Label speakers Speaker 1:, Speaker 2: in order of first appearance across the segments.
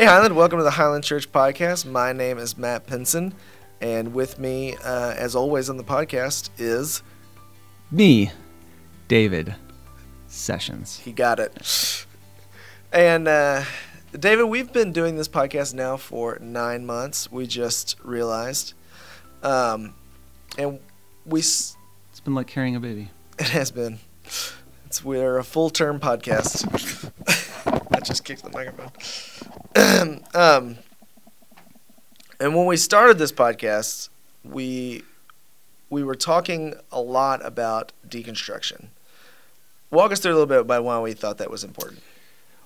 Speaker 1: Hey, Highland, welcome to the Highland Church Podcast. My name is Matt Pinson, and with me, uh, as always on the podcast, is
Speaker 2: Me, David Sessions.
Speaker 1: he got it. And uh, David, we've been doing this podcast now for nine months. We just realized, um, and we s-
Speaker 2: It's been like carrying a baby.
Speaker 1: it has been. It's we're a full term podcast. Just kicked the microphone. um, and when we started this podcast, we we were talking a lot about deconstruction. Walk us through a little bit about why we thought that was important,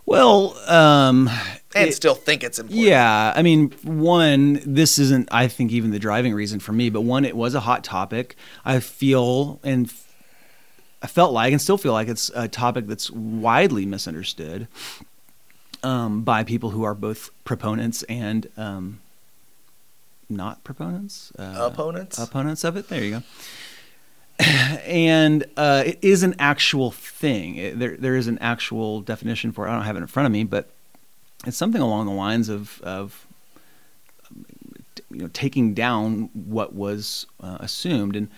Speaker 2: Well, um,
Speaker 1: and
Speaker 2: it-
Speaker 1: still think it's important.
Speaker 2: yeah. I mean, one, this isn't, I think, even the driving reason for me, but one, it was a hot topic. I feel and I felt like and still feel like it's a topic that's widely misunderstood um, by people who are both proponents and um, not proponents. Uh,
Speaker 1: Opponents?
Speaker 2: opponents of it. There you go. and uh, it is an actual thing. It, there, there is an actual definition for it. I don't have it in front of me, but it's something along the lines of, of you know, taking down what was uh, assumed. And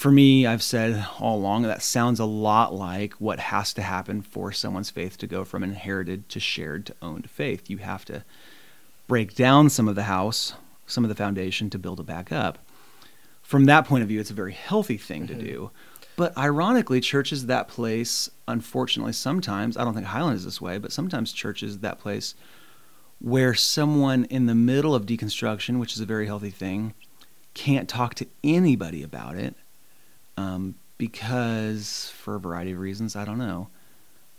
Speaker 2: for me, I've said all along that sounds a lot like what has to happen for someone's faith to go from inherited to shared to owned faith. You have to break down some of the house, some of the foundation to build it back up. From that point of view, it's a very healthy thing to mm-hmm. do. But ironically, church is that place, unfortunately, sometimes, I don't think Highland is this way, but sometimes church is that place where someone in the middle of deconstruction, which is a very healthy thing, can't talk to anybody about it um, because, for a variety of reasons, I don't know.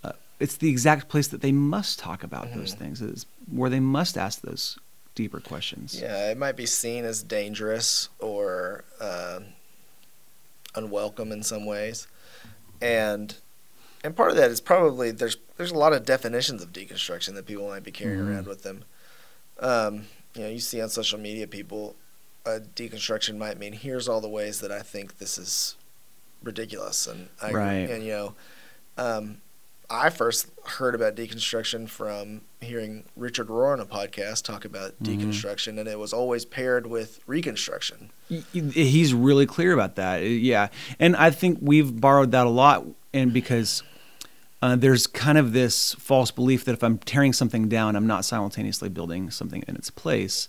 Speaker 2: Uh, it's the exact place that they must talk about those things, is where they must ask those deeper questions.
Speaker 1: Yeah, it might be seen as dangerous or uh, unwelcome in some ways, and and part of that is probably there's there's a lot of definitions of deconstruction that people might be carrying
Speaker 2: Mhm.
Speaker 1: around with them. Um, you know, you see on social media people, uh, deconstruction might mean here's all the ways that I think this is ridiculous, and I.
Speaker 2: Right.
Speaker 1: and you know. Um, I first heard about deconstruction from hearing Richard Rohr on a podcast talk about
Speaker 2: Mhm.
Speaker 1: deconstruction, and it was always paired with reconstruction.
Speaker 2: He's really clear about that. Uh, Yeah. And I think we've borrowed that a lot. And because uh, there's kind of this false belief that if I'm tearing something down, I'm not simultaneously building something in its place.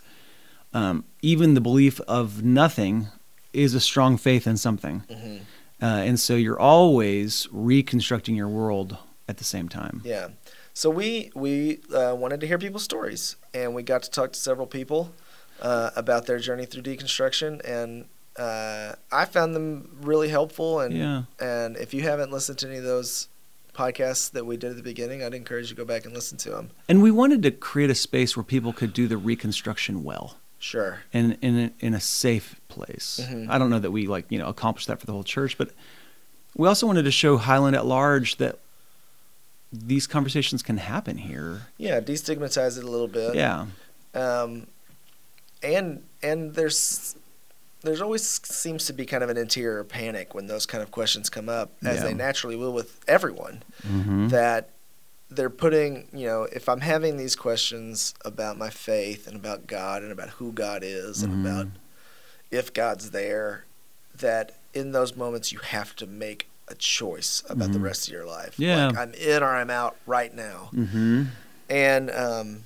Speaker 2: Um, even the belief of nothing is a strong faith in something.
Speaker 1: Mm-hmm.
Speaker 2: Uh, and so you're always reconstructing your world at the same time.
Speaker 1: Yeah. So we we uh, wanted to hear people's stories, and we got to talk to several people uh, about their journey through deconstruction, and uh, I found them really helpful. And
Speaker 2: Yeah.
Speaker 1: and if you haven't listened to any of those podcasts that we did at the beginning, I'd encourage you to go back and listen to them.
Speaker 2: And we wanted to create a space where people could do the reconstruction well.
Speaker 1: Sure.
Speaker 2: And in a, in a safe place.
Speaker 1: Mhm.
Speaker 2: I don't know that we like you know accomplished that for the whole church, but we also wanted to show Highland at large that these conversations can happen here.
Speaker 1: Yeah. Destigmatize it a little bit.
Speaker 2: Yeah,
Speaker 1: um, and and there's there's always seems to be kind of an interior panic when those kind of questions come up, as
Speaker 2: Yeah.
Speaker 1: they naturally will with everyone.
Speaker 2: mm-hmm.
Speaker 1: That they're putting, you know, if I'm having these questions about my faith and about God and about who God is and
Speaker 2: Mhm.
Speaker 1: about if God's there, that in those moments you have to make a choice about the
Speaker 2: Mhm.
Speaker 1: rest of your life.
Speaker 2: Yeah.
Speaker 1: like I'm in or I'm out right now
Speaker 2: Mm-hmm.
Speaker 1: and um,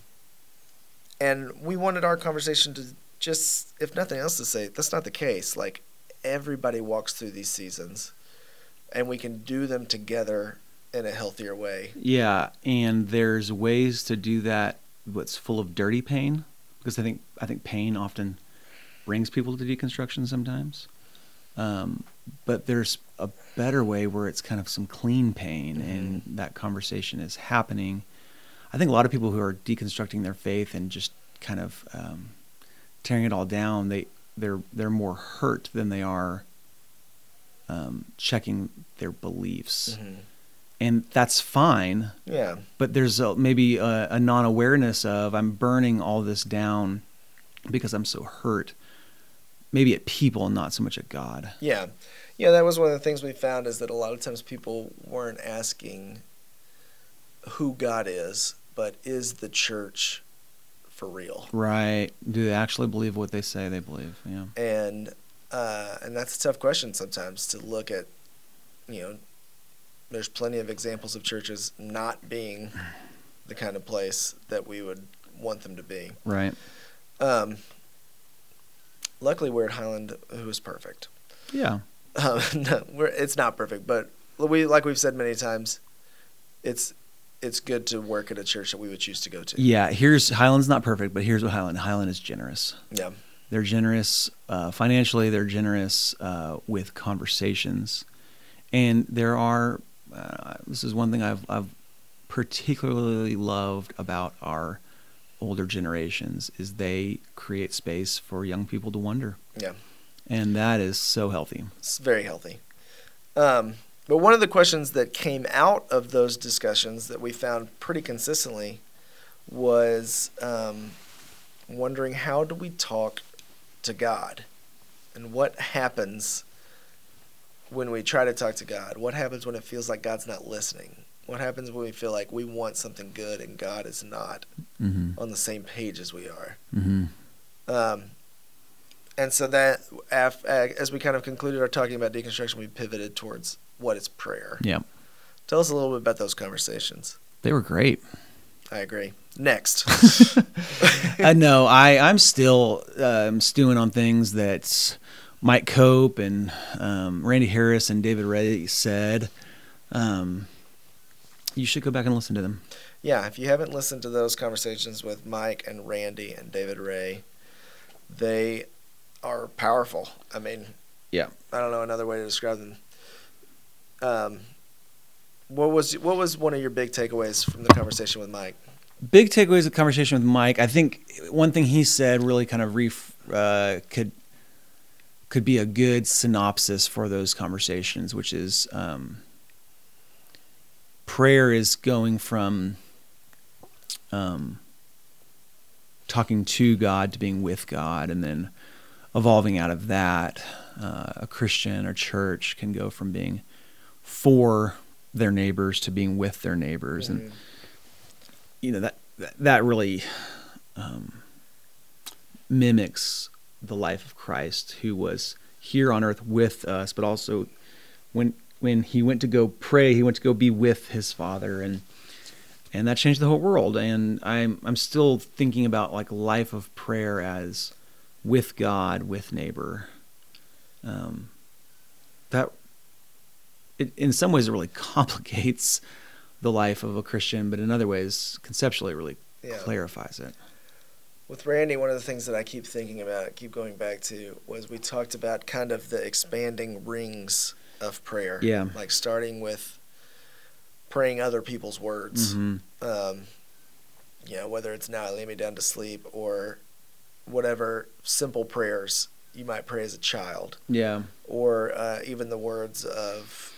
Speaker 1: and we wanted our conversation to just, if nothing else, to say that's not the case. Like everybody walks through these seasons, and we can do them together in a healthier way.
Speaker 2: yeah, and there's ways to do that. What's full of dirty pain, because I think I think pain often brings people to deconstruction sometimes. Um, but there's a better way where it's kind of some clean pain and that conversation is happening. I think a lot of people who are deconstructing their faith and just kind of um, tearing it all down, they they're they're more hurt than they are um, checking their beliefs,
Speaker 1: Mhm.
Speaker 2: And that's fine.
Speaker 1: Yeah,
Speaker 2: But there's a, maybe a, a non-awareness of I'm burning all this down because I'm so hurt. Maybe at people, not so much at God.
Speaker 1: yeah, yeah. That was one of the things we found is that a lot of times people weren't asking who God is, but is the church for real?
Speaker 2: Right. Do they actually believe what they say they believe? Yeah.
Speaker 1: And uh, and that's a tough question sometimes to look at. You know, there's plenty of examples of churches not being the kind of place that we would want them to be.
Speaker 2: Right.
Speaker 1: Um, luckily, we're at Highland, who is perfect.
Speaker 2: Yeah.
Speaker 1: Um, no, we're, it's not perfect, but we like we've said many times, it's it's good to work at a church that we would choose to go to.
Speaker 2: Yeah. Here's Highland's not perfect, but here's what Highland Highland is generous.
Speaker 1: Yeah.
Speaker 2: They're generous uh, financially. They're generous uh, with conversations, and there are. Uh, this is one thing I've I've particularly loved about our older generations is they create space for young people to wonder,
Speaker 1: Yeah.
Speaker 2: and that is so healthy.
Speaker 1: It's very healthy. Um, but one of the questions that came out of those discussions that we found pretty consistently was um, wondering how do we talk to God and what happens when we try to talk to God? What happens when it feels like God's not listening? What happens when we feel like we want something good and God is not
Speaker 2: Mm-hmm.
Speaker 1: on the same page as we are?
Speaker 2: Mm-hmm.
Speaker 1: Um, and so that, af- as we kind of concluded our talking about deconstruction, we pivoted towards what is prayer.
Speaker 2: Yeah,
Speaker 1: Tell us a little bit about those conversations.
Speaker 2: they were great.
Speaker 1: I agree. Next.
Speaker 2: uh, no, I I'm still um, stewing on things that Mike Cope and um, Randy Harris and David Ray said. Um, you should go back and listen to them.
Speaker 1: yeah, if you haven't listened to those conversations with Mike and Randy and David Ray, they are powerful. I mean,
Speaker 2: Yeah.
Speaker 1: I don't know another way to describe them. Um, what was what was one of your big takeaways from the conversation with Mike?
Speaker 2: Big takeaways of the conversation with Mike. I think one thing he said really kind of uh, could could be a good synopsis for those conversations, which is um, prayer is going from um, talking to God to being with God, and then evolving out of that. Uh, a Christian or church can go from being for their neighbors to being with their neighbors, and
Speaker 1: Mhm.
Speaker 2: you know that that, that really um, mimics the life of Christ, who was here on earth with us, but also when when he went to go pray, he went to go be with his Father, and and that changed the whole world. And I'm I'm still thinking about like life of prayer as with God, with neighbor. Um, that it, in some ways it really complicates the life of a Christian, but in other ways, conceptually, it really
Speaker 1: Yeah.
Speaker 2: clarifies it.
Speaker 1: With Randy, one of the things that I keep thinking about, keep going back to, was we talked about kind of the expanding rings of prayer.
Speaker 2: Yeah.
Speaker 1: Like starting with praying other people's words.
Speaker 2: Mhm.
Speaker 1: Um, you know, whether it's now I lay me down to sleep or whatever simple prayers you might pray as a child,
Speaker 2: Yeah.
Speaker 1: or uh, even the words of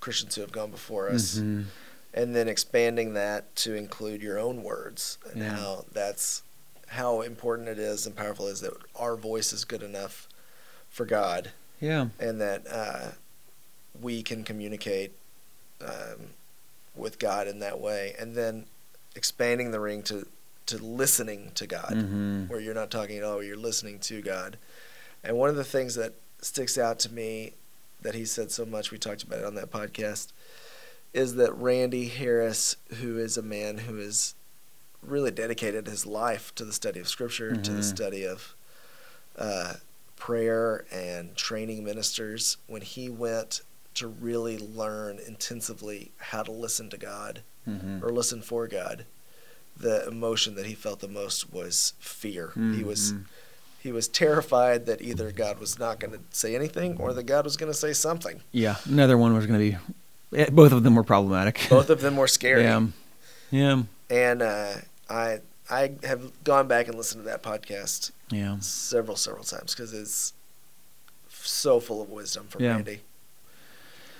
Speaker 1: Christians who have gone before us.
Speaker 2: Mhm.
Speaker 1: and then expanding that to include your own words and
Speaker 2: Yeah.
Speaker 1: how that's how important it is and powerful it is that our voice is good enough for God
Speaker 2: Yeah.
Speaker 1: and that uh, we can communicate um, with God in that way, and then expanding the ring to to listening to God,
Speaker 2: Mhm.
Speaker 1: where you're not talking at all, you're listening to God. And one of the things that sticks out to me that he said so much, we talked about it on that podcast, is that Randy Harris, who is a man who has really dedicated his life to the study of Scripture, to the
Speaker 2: Mhm.
Speaker 1: study of uh, prayer and training ministers, when he went to really learn intensively how to listen to God
Speaker 2: Mhm.
Speaker 1: or listen for God, the emotion that he felt the most was fear. He was
Speaker 2: Mhm.
Speaker 1: he was terrified that either God was not going to say anything or that God was going to say something.
Speaker 2: Yeah. Another one was going to be. eh, Both of them were problematic.
Speaker 1: Both of them were scary.
Speaker 2: Yeah. Yeah.
Speaker 1: And uh, I I have gone back and listened to that podcast
Speaker 2: Yeah.
Speaker 1: several several times because it's so full of wisdom from
Speaker 2: Yeah.
Speaker 1: Randy.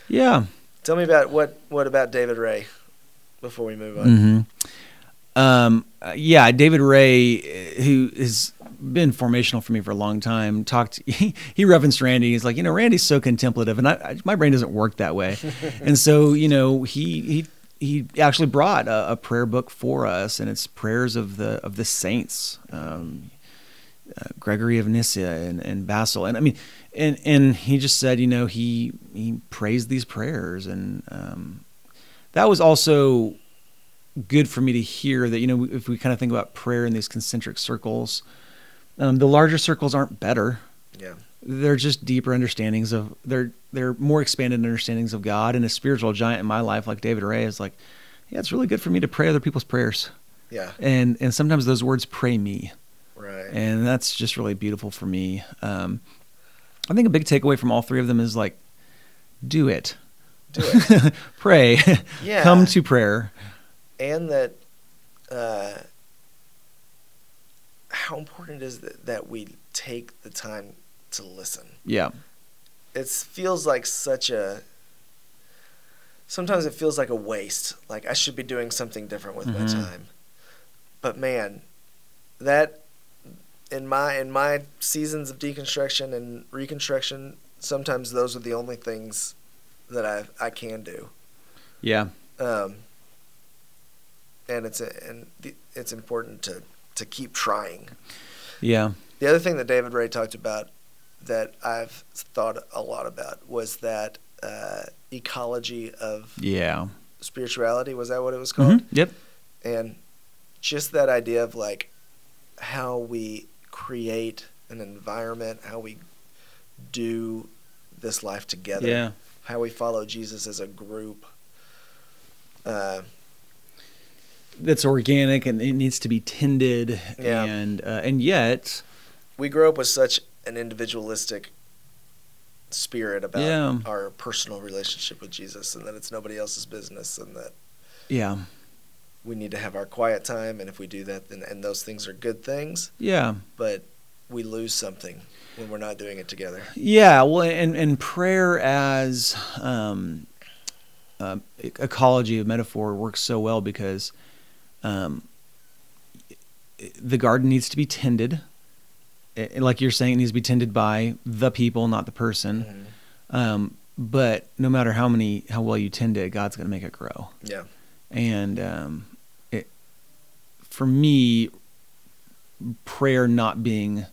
Speaker 2: Yeah.
Speaker 1: Tell me about what what about David Ray before we move on.
Speaker 2: hmm Um, uh, yeah, David Ray, uh, who has been formational for me for a long time, talked. He, he referenced Randy. He's like, you know, Randy's so contemplative, and I, I, my brain doesn't work that way. and so, you know, he he he actually brought a, a, prayer book for us, and it's prayers of the of the saints, um, uh, Gregory of Nyssa and, and Basil, and I mean, and and he just said, you know, he he praised these prayers, and um, that was also good for me to hear that you know if we kind of think about prayer in these concentric circles, um, the larger circles aren't better.
Speaker 1: Yeah.
Speaker 2: They're just deeper understandings of they're they're more expanded understandings of God and a spiritual giant in my life like David Ray is like yeah it's really good for me to pray other people's prayers.
Speaker 1: Yeah.
Speaker 2: And and sometimes those words pray me.
Speaker 1: Right.
Speaker 2: And that's just really beautiful for me. Um, I think a big takeaway from all three of them is like do it.
Speaker 1: Do it.
Speaker 2: Pray.
Speaker 1: Yeah.
Speaker 2: Come to prayer.
Speaker 1: And that uh, how important is that that we take the time to listen.
Speaker 2: Yeah.
Speaker 1: It feels like such a. Sometimes it feels like a waste. Like I should be doing something different with mm-hmm. my time. But man, that in my in my seasons of deconstruction and reconstruction, sometimes those are the only things that I I can do.
Speaker 2: Yeah.
Speaker 1: Um. And it's a, and the, it's important to to keep trying.
Speaker 2: Yeah.
Speaker 1: The other thing that David Ray talked about that I've thought a lot about was that uh, ecology of
Speaker 2: yeah
Speaker 1: spirituality. Was that what it was called?
Speaker 2: Mm-hmm. Yep.
Speaker 1: And just that idea of like how we create an environment, how we do this life together,
Speaker 2: yeah.
Speaker 1: how we follow Jesus as a group. Uh,
Speaker 2: that's organic and it needs to be tended
Speaker 1: yeah.
Speaker 2: and uh, and yet
Speaker 1: we grew up with such an individualistic spirit about
Speaker 2: yeah.
Speaker 1: our personal relationship with Jesus and that it's nobody else's business and that
Speaker 2: yeah.
Speaker 1: we need to have our quiet time and if we do that then and those things are good things.
Speaker 2: Yeah.
Speaker 1: But we lose something when we're not doing it together.
Speaker 2: Yeah well and and prayer as um, uh, ecology of metaphor works so well because um, the garden needs to be tended it, like you're saying, it needs to be tended by the people, not the person. Mm-hmm. Um, but no matter how many, how well you tend it, God's going to make it grow.
Speaker 1: Yeah.
Speaker 2: And um, it, for me, prayer not being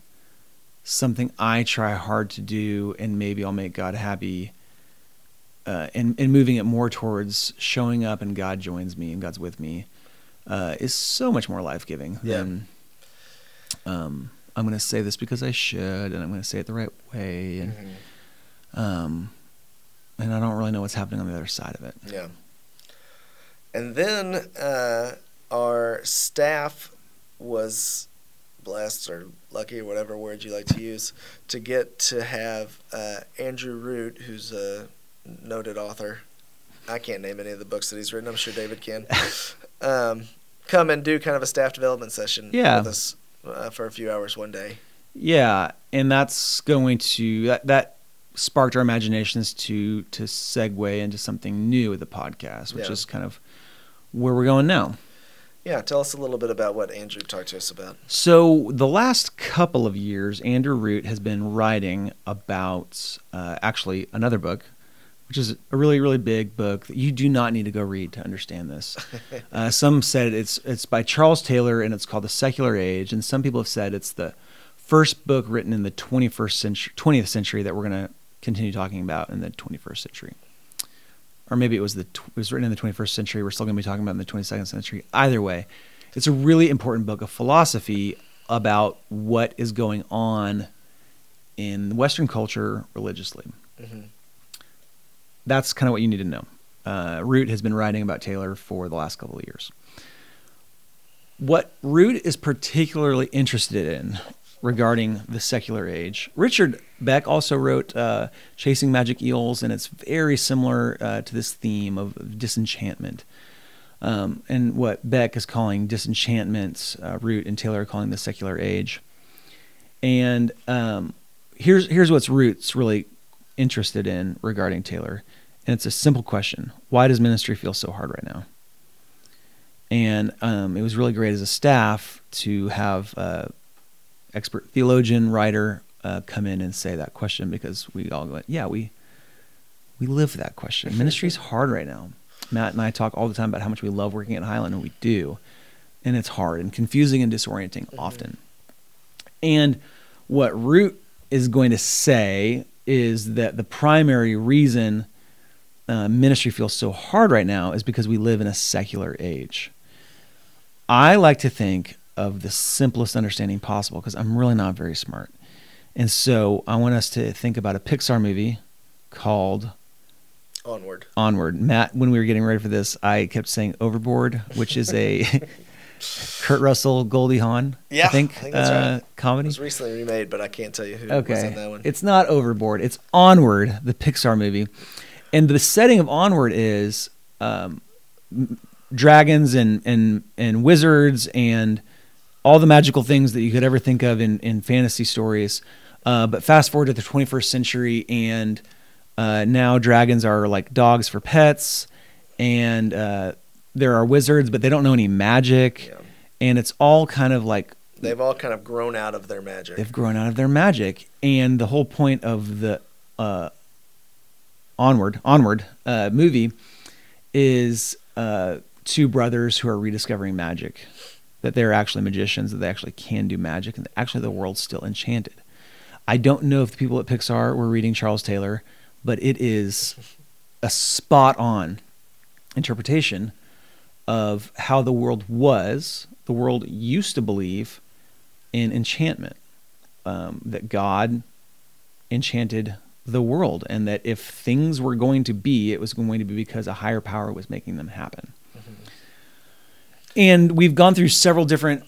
Speaker 2: something I try hard to do, and maybe I'll make God happy. Uh, and and moving it more towards showing up and God joins me and God's with me uh, is so much more life giving
Speaker 1: yeah.
Speaker 2: than um, I'm going to say this because I should, and I'm going to say it the right way, and mm-hmm. um, and I don't really know what's happening on the other side of it.
Speaker 1: Yeah. And then uh, our staff was blessed or lucky or whatever word you like to use to get to have uh, Andrew Root, who's a noted author. I can't name any of the books that he's written. I'm sure David can. um, come and do kind of a staff development session
Speaker 2: yeah.
Speaker 1: with us uh, for a few hours one day.
Speaker 2: Yeah, and that's going to that, that sparked our imaginations to to segue into something new with the podcast, which yeah. is kind of where we're going now.
Speaker 1: Yeah, tell us a little bit about what Andrew talked to us about.
Speaker 2: So, the last couple of years, Andrew Root has been writing about uh, actually another book which is a really really big book that you do not need to go read to understand this. uh, some said it's it's by Charles Taylor and it's called The Secular Age, and some people have said it's the first book written in the 21st century 20th century that we're going to continue talking about in the 21st century. Or maybe it was the it was written in the 21st century. We're still going to be talking about in the 22nd century. Either way, it's a really important book of philosophy about what is going on in Western culture religiously. Mm-hmm that's kind of what you need to know. Uh, Root has been writing about Taylor for the last couple of years. What Root is particularly interested in regarding the secular age, Richard Beck also wrote uh, Chasing Magic Eels, and it's very similar uh, to this theme of disenchantment. Um, and what Beck is calling disenchantment, uh, Root and Taylor are calling the secular age. And um, here's here's what's Root's really interested in regarding Taylor. And it's a simple question Why does ministry feel so hard right now? And um, it was really great as a staff to have uh, expert theologian, writer uh, come in and say that question because we all went, yeah, we we live that question. Ministry is hard right now. Matt and I talk all the time about how much we love working at Highland, and we do. And it's hard and confusing and disorienting often. And what Root is going to say is that the primary reason uh, ministry feels so hard right now is because we live in a secular age. I like to think of the simplest understanding possible because I'm really not very smart. And so I want us to think about a Pixar movie called
Speaker 1: Onward.
Speaker 2: Onward. Matt, when we were getting ready for this, I kept saying Overboard, which is a Kurt Russell, Goldie Hawn,
Speaker 1: Yeah,
Speaker 2: I think,
Speaker 1: I think that's
Speaker 2: uh,
Speaker 1: right. It
Speaker 2: comedy.
Speaker 1: was recently remade, but I can't tell you who was in
Speaker 2: Okay.
Speaker 1: that one.
Speaker 2: It's not Overboard. It's Onward, the Pixar movie. And the setting of Onward is um, dragons and, and, and wizards and all the magical things that you could ever think of in, in fantasy stories. Uh, but fast forward to the 21st century, and uh, now dragons are like dogs for pets, and uh, there are wizards, but they don't know any magic.
Speaker 1: Yeah.
Speaker 2: And it's all kind of like
Speaker 1: They've all kind of grown out of their magic.
Speaker 2: they've grown out of their magic and the whole point of the uh, onward onward uh, movie is uh, two brothers who are rediscovering magic that they're actually magicians that they actually can do magic and actually the world's still enchanted i don't know if the people at pixar were reading charles taylor but it is a spot on interpretation of how the world was the world used to believe in enchantment um, that God enchanted the world, and that if things were going to be, it was going to be because a higher power was making them happen. And we've gone through several different.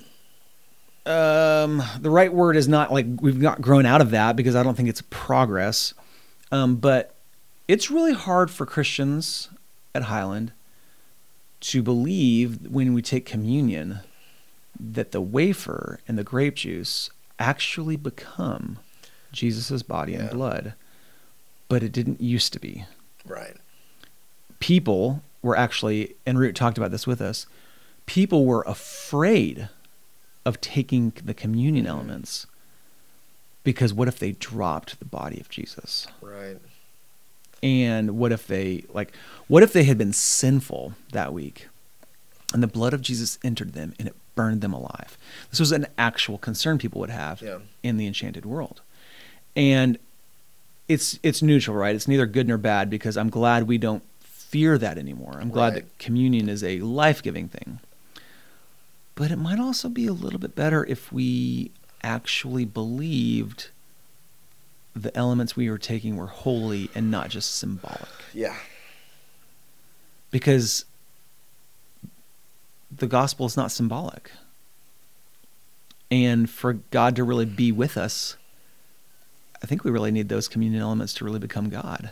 Speaker 2: Um, the right word is not like we've not grown out of that because I don't think it's progress, um, but it's really hard for Christians at Highland to believe when we take communion that the wafer and the grape juice actually become Jesus' body and blood, but it didn't used to be.
Speaker 1: right.
Speaker 2: People were actually, and Root talked about this with us, people were afraid of taking the communion mm-hmm. elements because what if they dropped the body of Jesus?
Speaker 1: Right.
Speaker 2: And what if they like what if they had been sinful that week and the blood of Jesus entered them and it burned them alive? This was an actual concern people would have
Speaker 1: Yeah.
Speaker 2: in the enchanted world. And it's it's neutral, right? It's neither good nor bad because I'm glad we don't fear that anymore. I'm glad
Speaker 1: Right.
Speaker 2: that communion is a life-giving thing. But it might also be a little bit better if we actually believed the elements we were taking were holy and not just symbolic.
Speaker 1: Yeah.
Speaker 2: Because the gospel is not symbolic. And for God to really be with us, I think we really need those communion elements to really become God.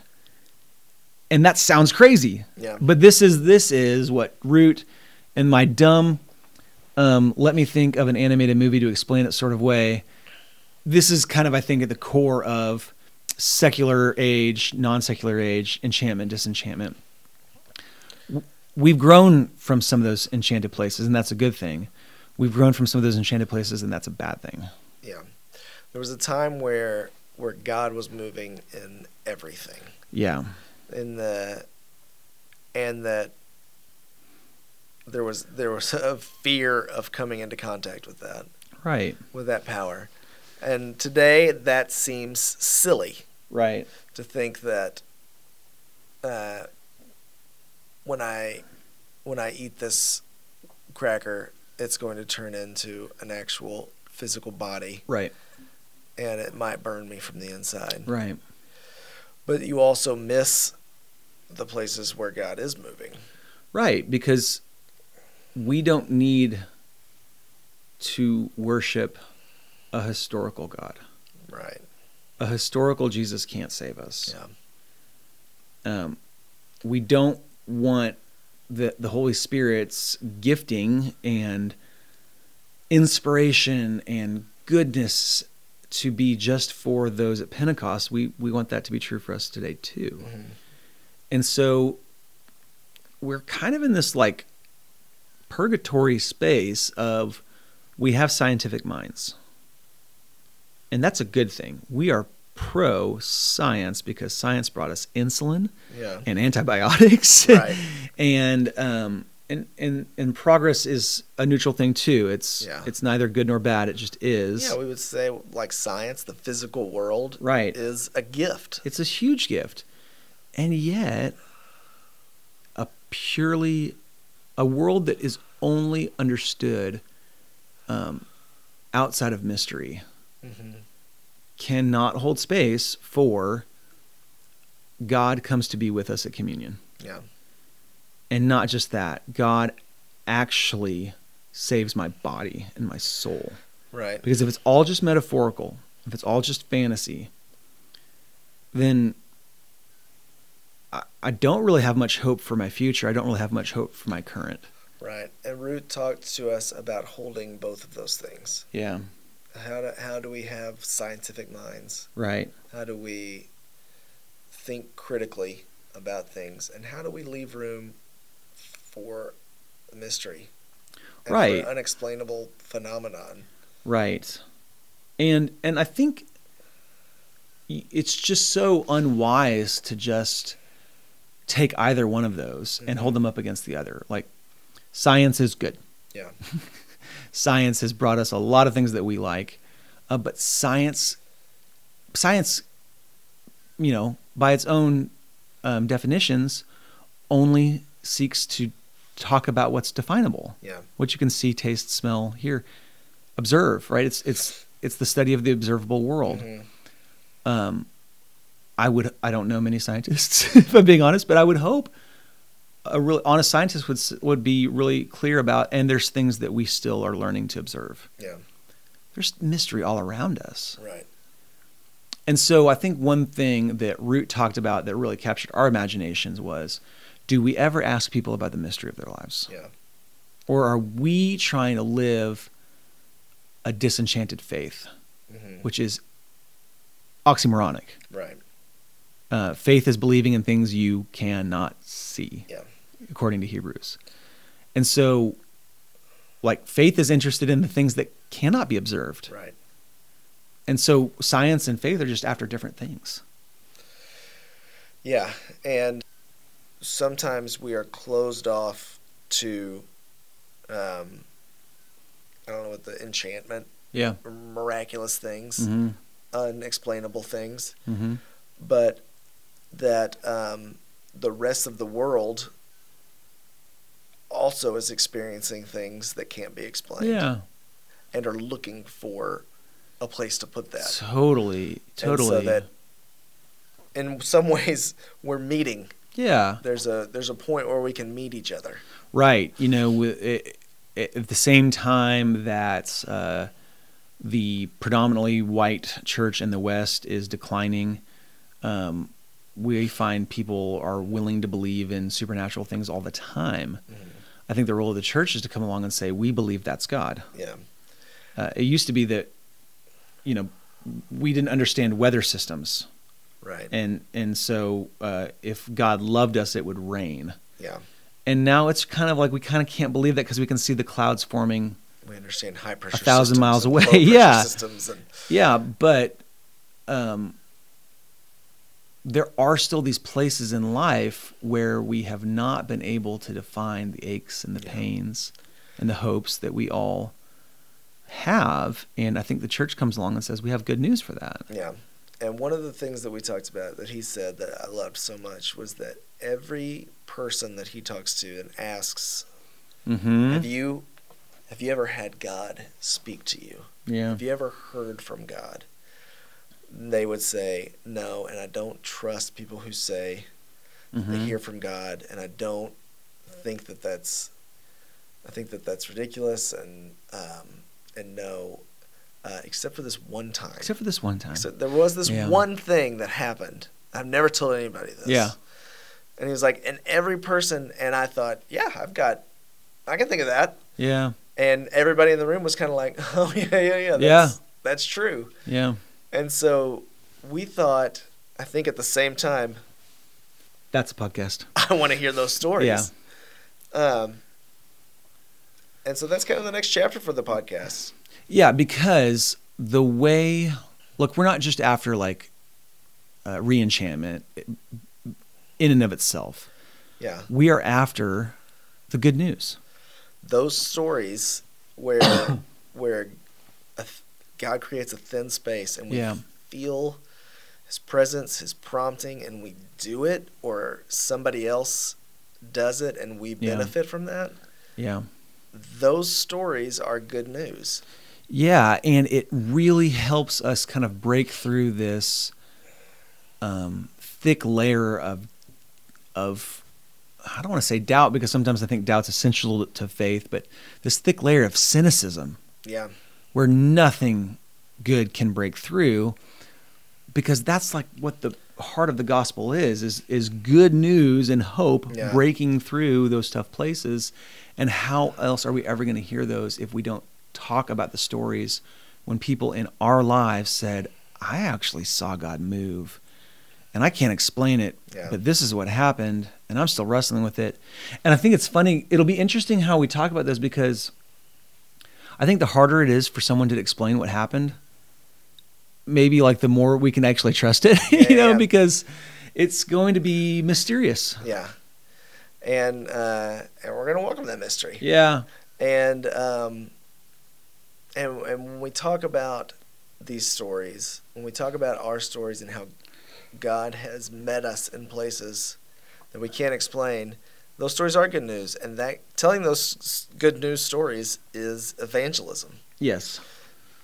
Speaker 2: And that sounds crazy.
Speaker 1: Yeah.
Speaker 2: But this is this is what Root and my dumb um, let me think of an animated movie to explain it sort of way. This is kind of I think at the core of secular age, non-secular age, enchantment, disenchantment. We've grown from some of those enchanted places, and that's a good thing. We've grown from some of those enchanted places, and that's a bad thing.
Speaker 1: Yeah. There was a time where where God was moving in everything.
Speaker 2: Yeah,
Speaker 1: In the and that there was there was a fear of coming into contact with that
Speaker 2: right,
Speaker 1: with that power. And today that seems silly
Speaker 2: right,
Speaker 1: to think that uh, when I when I eat this cracker, it's going to turn into an actual physical body,
Speaker 2: right,
Speaker 1: and it might burn me from the inside.
Speaker 2: right.
Speaker 1: But you also miss the places where God is moving.
Speaker 2: Right, because we don't need to worship a historical God.
Speaker 1: Right.
Speaker 2: A historical Jesus can't save us.
Speaker 1: Yeah.
Speaker 2: Um, we don't want the the Holy Spirit's gifting and inspiration and goodness to be just for those at Pentecost. We we want that to be true for us today too.
Speaker 1: Mhm.
Speaker 2: And so we're kind of in this like purgatory space of we have scientific minds. And that's a good thing. We are pro science because science brought us insulin
Speaker 1: Yeah.
Speaker 2: and antibiotics.
Speaker 1: Right.
Speaker 2: and um and, and and progress is a neutral thing too. It's
Speaker 1: Yeah.
Speaker 2: it's neither good nor bad. It just is.
Speaker 1: Yeah, we would say like science, the physical world,
Speaker 2: Right.
Speaker 1: is a gift.
Speaker 2: It's a huge gift. And yet, a purely, a world that is only understood um, outside of mystery
Speaker 1: hmm
Speaker 2: cannot hold space for God comes to be with us at communion.
Speaker 1: Yeah.
Speaker 2: And not just that, God actually saves my body and my soul.
Speaker 1: Right.
Speaker 2: Because if it's all just metaphorical, if it's all just fantasy, then I, I don't really have much hope for my future. I don't really have much hope for my current.
Speaker 1: Right. And Root talked to us about holding both of those things.
Speaker 2: Yeah.
Speaker 1: How do, how do we have scientific minds?
Speaker 2: Right.
Speaker 1: How do we think critically about things? And how do we leave room for mystery? and for
Speaker 2: Right.
Speaker 1: unexplainable phenomenon.
Speaker 2: Right. And and I think it's just so unwise to just take either one of those and
Speaker 1: Mhm.
Speaker 2: hold them up against the other. Like science is good.
Speaker 1: Yeah.
Speaker 2: science has brought us a lot of things that we like, uh, but science, science, you know, by its own um, definitions, only seeks to talk about what's definable,
Speaker 1: Yeah.
Speaker 2: what you can see, taste, smell, hear, observe. Right? It's it's it's the study of the observable world.
Speaker 1: Mhm.
Speaker 2: Um, I would I don't know many scientists if I'm being honest, but I would hope a really honest scientist would would be really clear about. And there's things that we still are learning to observe.
Speaker 1: Yeah.
Speaker 2: There's mystery all around us,
Speaker 1: Right.
Speaker 2: and so I think one thing that Root talked about that really captured our imaginations was, do we ever ask people about the mystery of their lives,
Speaker 1: Yeah.
Speaker 2: or are we trying to live a disenchanted faith,
Speaker 1: hmm
Speaker 2: which is oxymoronic?
Speaker 1: Right.
Speaker 2: Uh, faith is believing in things you cannot see,
Speaker 1: Yeah.
Speaker 2: According to Hebrews. And so, like, faith is interested in the things that cannot be observed.
Speaker 1: Right.
Speaker 2: And so, science and faith are just after different things.
Speaker 1: Yeah. And sometimes we are closed off to, um, I don't know what the enchantment,
Speaker 2: Yeah.
Speaker 1: miraculous things,
Speaker 2: Mm-hmm.
Speaker 1: unexplainable things,
Speaker 2: Mm-hmm.
Speaker 1: but that um, the rest of the world also is experiencing things that can't be explained
Speaker 2: Yeah.
Speaker 1: and are looking for a place to put that.
Speaker 2: Totally. Totally.
Speaker 1: And so that in some ways we're meeting.
Speaker 2: yeah.
Speaker 1: There's a there's a point where we can meet each other.
Speaker 2: Right. You know, with it, it, at the same time that uh, the predominantly white church in the West is declining, um, we find people are willing to believe in supernatural things all the time. I think the role of the church is to come along and say, we believe that's God.
Speaker 1: Yeah.
Speaker 2: Uh, it used to be that, you know, we didn't understand weather systems.
Speaker 1: Right.
Speaker 2: And, and so uh, if God loved us, it would rain.
Speaker 1: yeah.
Speaker 2: And now it's kind of like we kind of can't believe that because we can see the clouds forming.
Speaker 1: We understand high pressure
Speaker 2: A
Speaker 1: thousand
Speaker 2: miles away, yeah.
Speaker 1: Systems and
Speaker 2: Yeah, but um, there are still these places in life where we have not been able to define the aches and the
Speaker 1: Yeah.
Speaker 2: pains and the hopes that we all have. And I think the church comes along and says we have good news for that.
Speaker 1: Yeah. And one of the things that we talked about that he said that I loved so much was that every person that he talks to and asks,
Speaker 2: Mm-hmm.
Speaker 1: "Have you have you ever had God speak to you?
Speaker 2: Yeah.
Speaker 1: Have you ever heard from God?" They would say, "No, and I don't trust people who say they
Speaker 2: Mhm.
Speaker 1: hear from God, and I don't think that that's I think that that's ridiculous and um, and no, uh, except for this one time.
Speaker 2: Except for this one time.
Speaker 1: So there was this
Speaker 2: Yeah.
Speaker 1: one thing that happened. I've never told anybody this.
Speaker 2: Yeah.
Speaker 1: And he was like, and every person, and I thought, yeah, I've got, I can think of that.
Speaker 2: yeah.
Speaker 1: And everybody in the room was kind of like, oh yeah, yeah, yeah, that's,
Speaker 2: Yeah.
Speaker 1: that's true.
Speaker 2: Yeah.
Speaker 1: And so we thought, I think at the same time,
Speaker 2: That's a podcast.
Speaker 1: I want to hear those stories.
Speaker 2: Yeah.
Speaker 1: Um. And so that's kind of the next chapter for the podcast.
Speaker 2: Yeah, because the way look, we're not just after like uh, re-enchantment in and of itself.
Speaker 1: Yeah.
Speaker 2: We are after the good news.
Speaker 1: Those stories where where a God creates a thin space and we
Speaker 2: Yeah.
Speaker 1: feel his presence, his prompting and we do it or somebody else does it and we
Speaker 2: Yeah.
Speaker 1: benefit from that.
Speaker 2: Yeah.
Speaker 1: Those stories are good news.
Speaker 2: Yeah, and it really helps us kind of break through this um, thick layer of of I don't want to say doubt because sometimes I think doubt's essential to faith, but this thick layer of cynicism
Speaker 1: Yeah.
Speaker 2: Where nothing good can break through because that's like what the heart of the gospel is is is good news and hope
Speaker 1: Yeah.
Speaker 2: breaking through those tough places and how else are we ever going to hear those if we don't talk about the stories when people in our lives said I actually saw God move and I can't explain it
Speaker 1: Yeah.
Speaker 2: but this is what happened and I'm still wrestling with it and I think it's funny it'll be interesting how we talk about this because I think the harder it is for someone to explain what happened, maybe like the more we can actually trust it,
Speaker 1: Yeah,
Speaker 2: you know,
Speaker 1: yeah.
Speaker 2: because it's going to be mysterious.
Speaker 1: Yeah. And uh, and we're gonna welcome that mystery.
Speaker 2: Yeah.
Speaker 1: And um, and and when we talk about these stories, when we talk about our stories and how God has met us in places that we can't explain, those stories are good news, and that telling those good news stories is evangelism.
Speaker 2: Yes.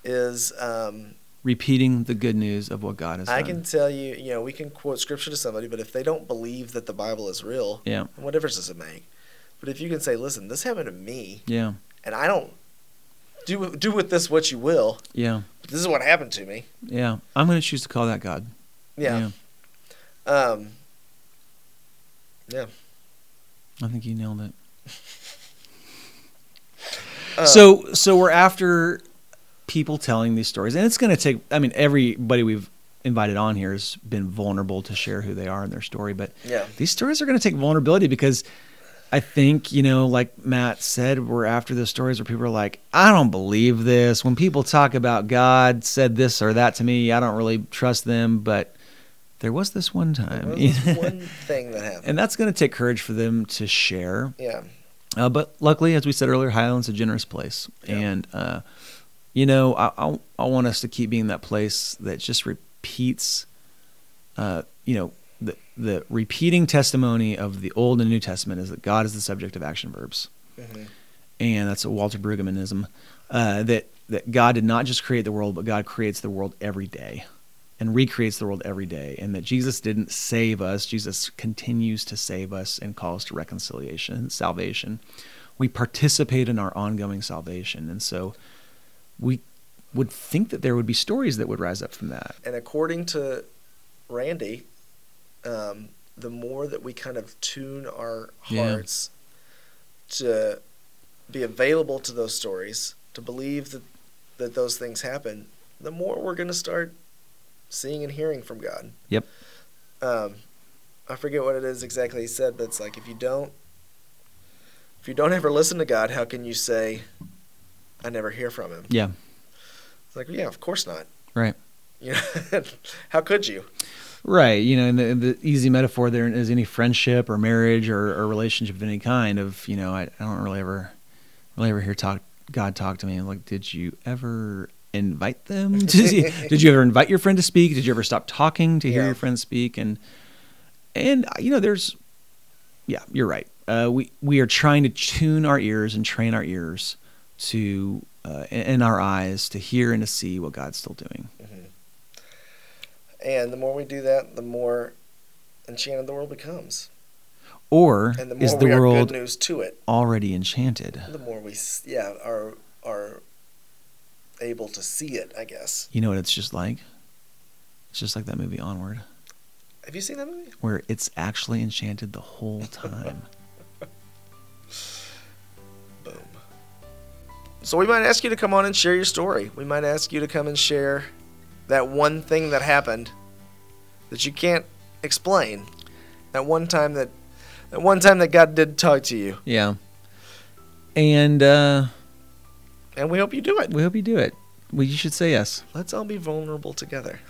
Speaker 1: Is um,
Speaker 2: Repeating the good news of what God has
Speaker 1: I
Speaker 2: done.
Speaker 1: can tell you, you know, we can quote scripture to somebody, but if they don't believe that the Bible is real,
Speaker 2: Yeah.
Speaker 1: what difference does it make? But if you can say, "Listen, this happened to me,"
Speaker 2: Yeah.
Speaker 1: and I don't do do with this what you will.
Speaker 2: Yeah.
Speaker 1: But this is what happened to me.
Speaker 2: Yeah. I'm going to choose to call that God.
Speaker 1: Yeah. Um. Yeah.
Speaker 2: I think you nailed it.
Speaker 1: Uh,
Speaker 2: so so we're after people telling these stories and it's going to take i mean everybody we've invited on here has been vulnerable to share who they are and their story but
Speaker 1: Yeah.
Speaker 2: these stories are going to take vulnerability because i think you know like matt said we're after the stories where people are like i don't believe this when people talk about god said this or that to me i don't really trust them but there was this one time
Speaker 1: there's one thing that happened.
Speaker 2: and that's going to take courage for them to share
Speaker 1: Yeah.
Speaker 2: uh, but luckily, as we said earlier, Highland's a generous place,
Speaker 1: Yeah.
Speaker 2: and uh, you know, I, I I want us to keep being that place that just repeats, uh, you know, the the repeating testimony of the Old and New Testament is that God is the subject of action verbs,
Speaker 1: hmm
Speaker 2: and that's a Walter Brueggemannism. Uh, that that God did not just create the world, but God creates the world every day, and recreates the world every day, and that Jesus didn't save us; Jesus continues to save us and call us to reconciliation and salvation. We participate in our ongoing salvation, and so we would think that there would be stories that would rise up from that.
Speaker 1: And according to Randy, um, the more that we kind of tune our
Speaker 2: Yeah.
Speaker 1: hearts to be available to those stories, to believe that that those things happen, the more we're going to start seeing and hearing from God.
Speaker 2: Yep.
Speaker 1: Um, I forget what it is exactly he said, but it's like if you don't, if you don't ever listen to God, how can you say, "I never hear from Him"?
Speaker 2: Yeah,
Speaker 1: It's like, yeah, of course not.
Speaker 2: right.
Speaker 1: You know, how could you?
Speaker 2: Right, you know, and the, the easy metaphor there is any friendship or marriage or, or relationship of any kind. Of you know, I, I don't really ever, really ever hear talk God talk to me. Like, did you ever invite them? Did you, did you ever invite your friend to speak? Did you ever stop talking to hear
Speaker 1: Yeah.
Speaker 2: your friend speak? And and uh, you know, there's, yeah, you're right. Uh, we we are trying to tune our ears and train our ears to uh, and our eyes to hear and to see what God's still doing.
Speaker 1: And the more we do that, the more enchanted the world becomes,
Speaker 2: Or
Speaker 1: the
Speaker 2: is the world
Speaker 1: news to it,
Speaker 2: already enchanted?
Speaker 1: the more we, yeah, our are able to see it. I guess.
Speaker 2: You know what it's just like? It's just like that movie Onward,
Speaker 1: Have you seen that movie?
Speaker 2: where it's actually enchanted the whole time.
Speaker 1: Boom. So we might ask you to come on and share your story. We might ask you to come and share that one thing that happened that you can't explain. That one time that that one time that God did talk to you.
Speaker 2: yeah. And uh,
Speaker 1: And we hope you do it.
Speaker 2: we hope you do it. Well, you should say yes.
Speaker 1: Let's all be vulnerable together.